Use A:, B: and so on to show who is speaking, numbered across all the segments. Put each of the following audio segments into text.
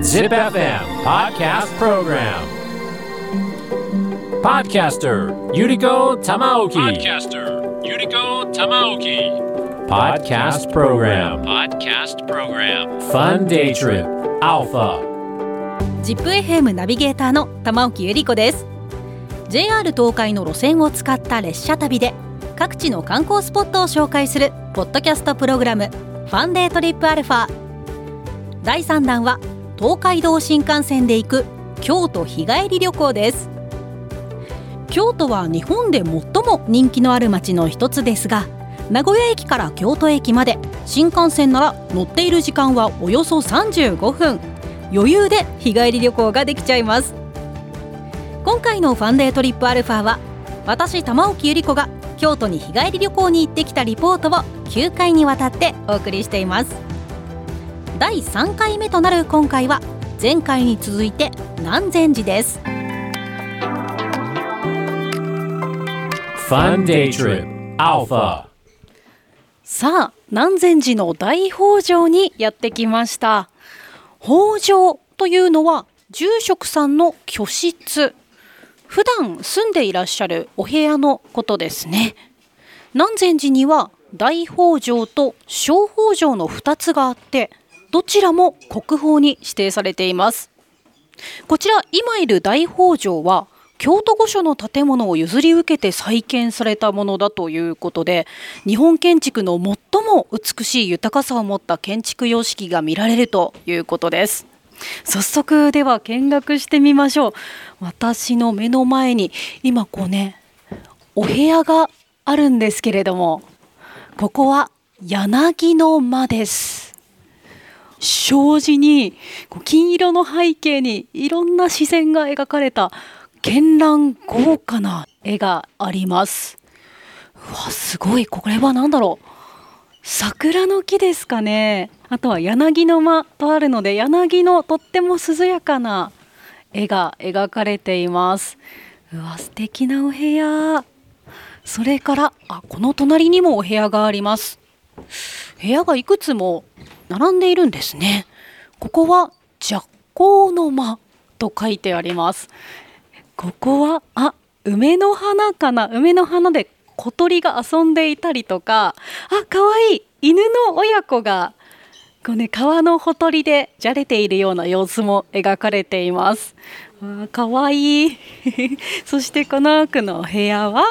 A: Zip FM Podcast Program Podcaster Yuriko Tamaoki
B: Podcaster Yuriko Tamaoki.
A: Podcast Program
B: Podcast Program.
A: Fun Day Trip Alpha
C: ZIPFM ナビゲーターの玉置ゆり子です JR 東海の路線を使った列車旅で各地の観光スポットを紹介するポッドキャストプログラムファンデートリップアルファ第3弾は東海道新幹線で行く京都日帰り旅行です。京都は日本で最も人気のある街の一つですが名古屋駅から京都駅まで新幹線なら乗っている時間はおよそ35分。余裕で日帰り旅行ができちゃいます。今回のファンデートリップアルファは私玉置ゆり子が京都に日帰り旅行に行ってきたリポートを9回にわたってお送りしています。第3回目となる今回は前回に続いて南禅寺です。
A: Fun Day Trip. Alpha.
C: さあ南禅寺の大北条にやってきました。北条というのは住職さんの居室。普段住んでいらっしゃるお部屋のことですね。南禅寺には大北条と小北条の2つがあってどちらも国宝に指定されています。こちら今いる大北条は京都御所の建物を譲り受けて再建されたものだということで日本建築の最も美しい豊かさを持った建築様式が見られるということです。早速では見学してみましょう。私の目の前に今こうねお部屋があるんですけれどもここは柳の間です。障子にこう金色の背景にいろんな視線が描かれた絢爛豪華な絵があります。うわすごい。これは何だろう。桜の木ですかね。あとは柳の間とあるので柳のとっても涼やかな絵が描かれています。うわ素敵なお部屋。それからあこの隣にもお部屋があります。部屋がいくつも並んでいるんですね。ここは若光の間と書いてあります。ここはあ梅の花かな。梅の花で小鳥が遊んでいたりとか。あ可愛い。犬の親子がこうね川のほとりでじゃれているような様子も描かれています。わ可愛い。そしてこの奥のお部屋は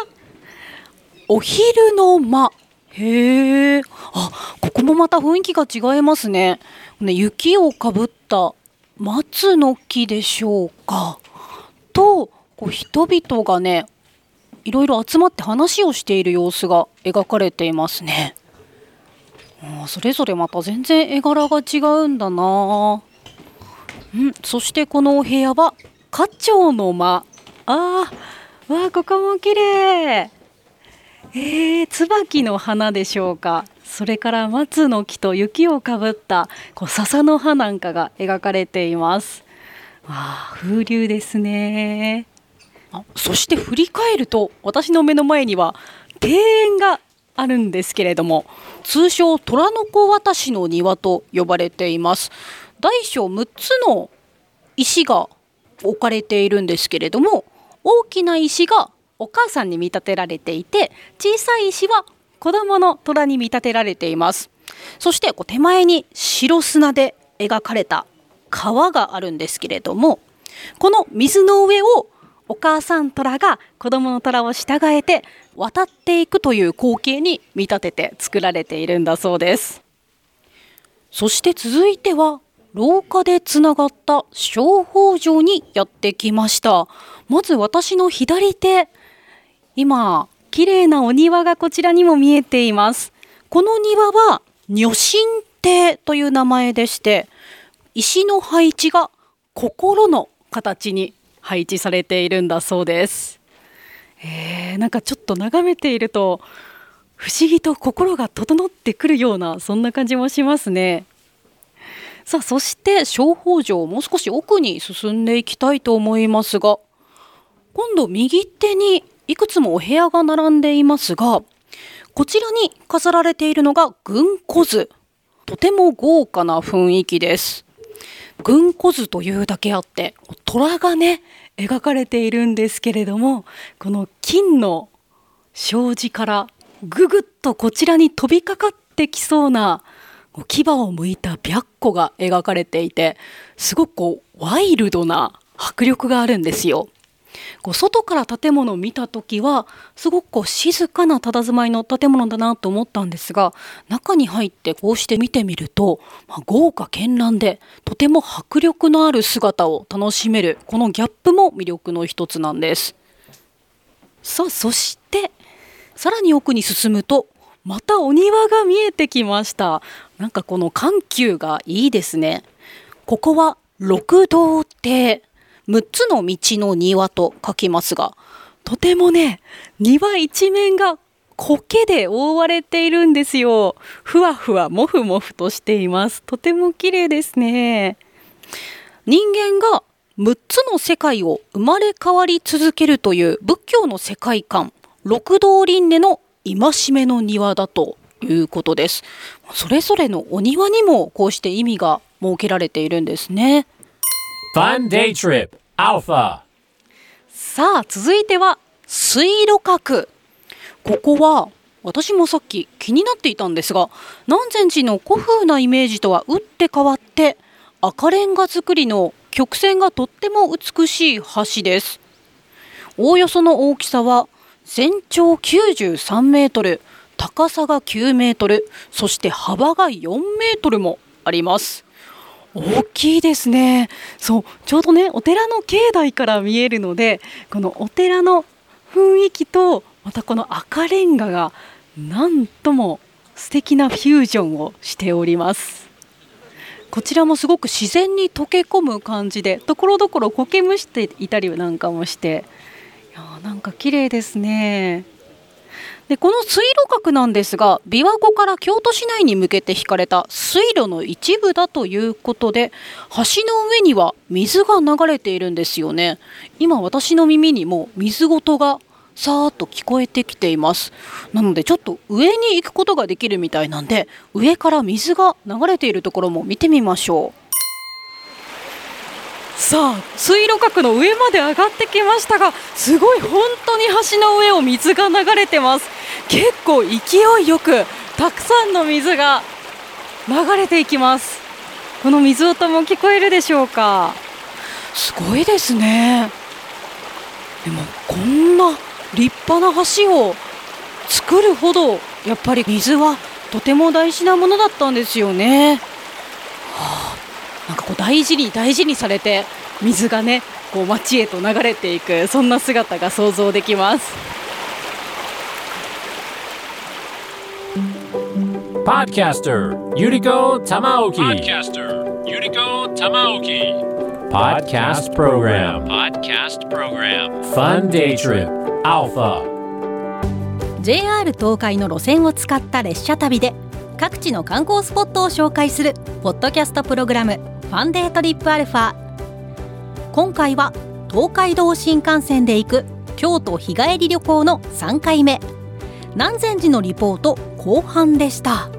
C: お昼の間。へえあここもまた雰囲気が違いますねね雪をかぶった松の木でしょうかとこう人々がねいろいろ集まって話をしている様子が描かれていますね。それぞれまた全然絵柄が違うんだな。うん、そしてこのお部屋は花鳥の間。あー、わあここも綺麗。えー、椿の花でしょうか。それから松の木と雪をかぶったこう笹の葉なんかが描かれています。あ風流ですね。そして振り返ると私の目の前には庭園があるんですけれども通称虎の子渡しの庭と呼ばれています大小6つの石が置かれているんですけれども大きな石がお母さんに見立てられていて小さい石は子供の虎に見立てられています。そしてこう手前に白砂で描かれた川があるんですけれどもこの水の上をお母さん虎が子供の虎を従えて渡っていくという光景に見立てて作られているんだそうです。そして続いては廊下でつながった小北城にやってきました。まず私の左手今綺麗なお庭がこちらにも見えていますこの庭は女神亭という名前でして石の配置が心の形に配置されているんだそうです。えー、なんかちょっと眺めていると不思議と心が整ってくるようなそんな感じもしますね。さあそして小北城もう少し奥に進んでいきたいと思いますが今度右手にいくつもお部屋が並んでいますがこちらに飾られているのが軍小図とても豪華な雰囲気です軍小図というだけあって虎がね描かれているんですけれどもこの金の障子からぐぐっとこちらに飛びかかってきそうな牙を向いた白虎が描かれていてすごくこうワイルドな迫力があるんですよ。こう外から建物を見た時はすごくこう静かな佇まいの建物だなと思ったんですが中に入ってこうして見てみると、まあ、豪華絢爛でとても迫力のある姿を楽しめるこのギャップも魅力の一つなんです。さあそしてさらに奥に進むとまたお庭が見えてきました。なんかこの緩急がいいですね。ここは六道亭。6つの道の庭と書きますがとてもね庭一面が苔で覆われているんですよ。ふわふわもふもふとしています。とても綺麗ですね。人間が6つの世界を生まれ変わり続けるという仏教の世界観六道輪廻の戒めの庭だということです。それぞれのお庭にもこうして意味が設けられているんですね。
A: Fun Day Trip. Alpha.
C: さあ続いては水路閣。ここは私もさっき気になっていたんですが南禅寺の古風なイメージとは打って変わって赤レンガ造りの曲線がとっても美しい橋です。おおよその大きさは全長93メートル高さが9メートルそして幅が4メートルもあります。大きいですね。そうちょうどねお寺の境内から見えるのでこのお寺の雰囲気とまたこの赤レンガがなんとも素敵なフュージョンをしております。こちらもすごく自然に溶け込む感じでところどころ苔むしていたりなんかもしていやなんか綺麗ですね。でこの水路閣なんですが琵琶湖から京都市内に向けて引かれた水路の一部だということで橋の上には水が流れているんですよね。今私の耳にも水ごとがさーっと聞こえてきています。なのでちょっと上に行くことができるみたいなんで上から水が流れているところも見てみましょう。さあ水路閣の上まで上がってきましたがすごい本当に橋の上を水が流れてます。結構勢いよくたくさんの水が流れていきます。この水音も聞こえるでしょうか？すごいですね。でもこんな立派な橋を作るほどやっぱり水はとても大事なものだったんですよね、なんかこう大事に大事にされて水がねこう町へと流れていくそんな姿が想像できます。JR 東海の路線を使った列車旅で各地の観光スポットを紹介するポッドキャストプログラムファンデートリップアルファ。今回は東海道新幹線で行く京都日帰り旅行の3回目。南禅寺のリポート後半でした。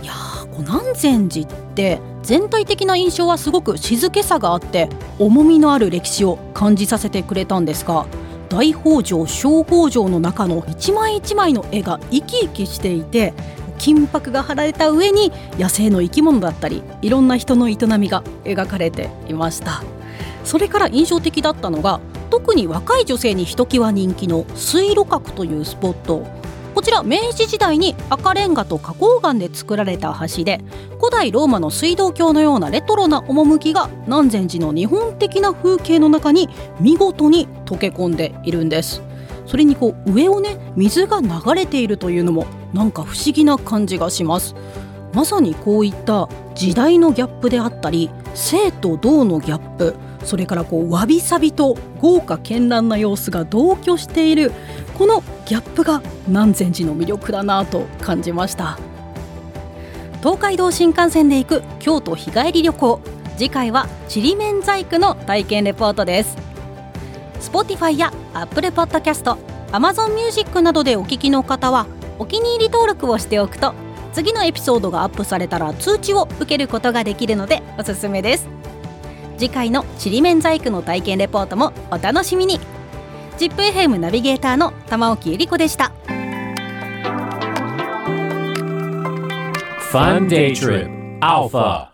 C: いやーこ南禅寺って全体的な印象はすごく静けさがあって重みのある歴史を感じさせてくれたんですが大北条小北条の中の一枚一枚の絵が生き生きしていて金箔が貼られた上に野生の生き物だったりいろんな人の営みが描かれていました。それから印象的だったのが特に若い女性にひときわ人気の水路閣というスポット。こちら明治時代に赤レンガと花崗岩で作られた橋で古代ローマの水道橋のようなレトロな趣が南禅寺の日本的な風景の中に見事に溶け込んでいるんです。それにこう上をね水が流れているというのもなんか不思議な感じがします。まさにこういった時代のギャップであったり生と動のギャップそれからこうわびさびと豪華絢爛な様子が同居しているこのギャップが南禅寺の魅力だなと感じました。東海道新幹線で行く京都日帰り旅行。次回はちりめん細工の体験レポートです。Spotify や Apple Podcast Amazon Music などでお聞きの方はお気に入り登録をしておくと次のエピソードがアップされたら通知を受けることができるのでおすすめです。次回のちりめん細工の体験レポートもお楽しみに。ZIPFM ナビゲーターの玉置ゆり子でした。
A: Fun Day Trip. Alpha.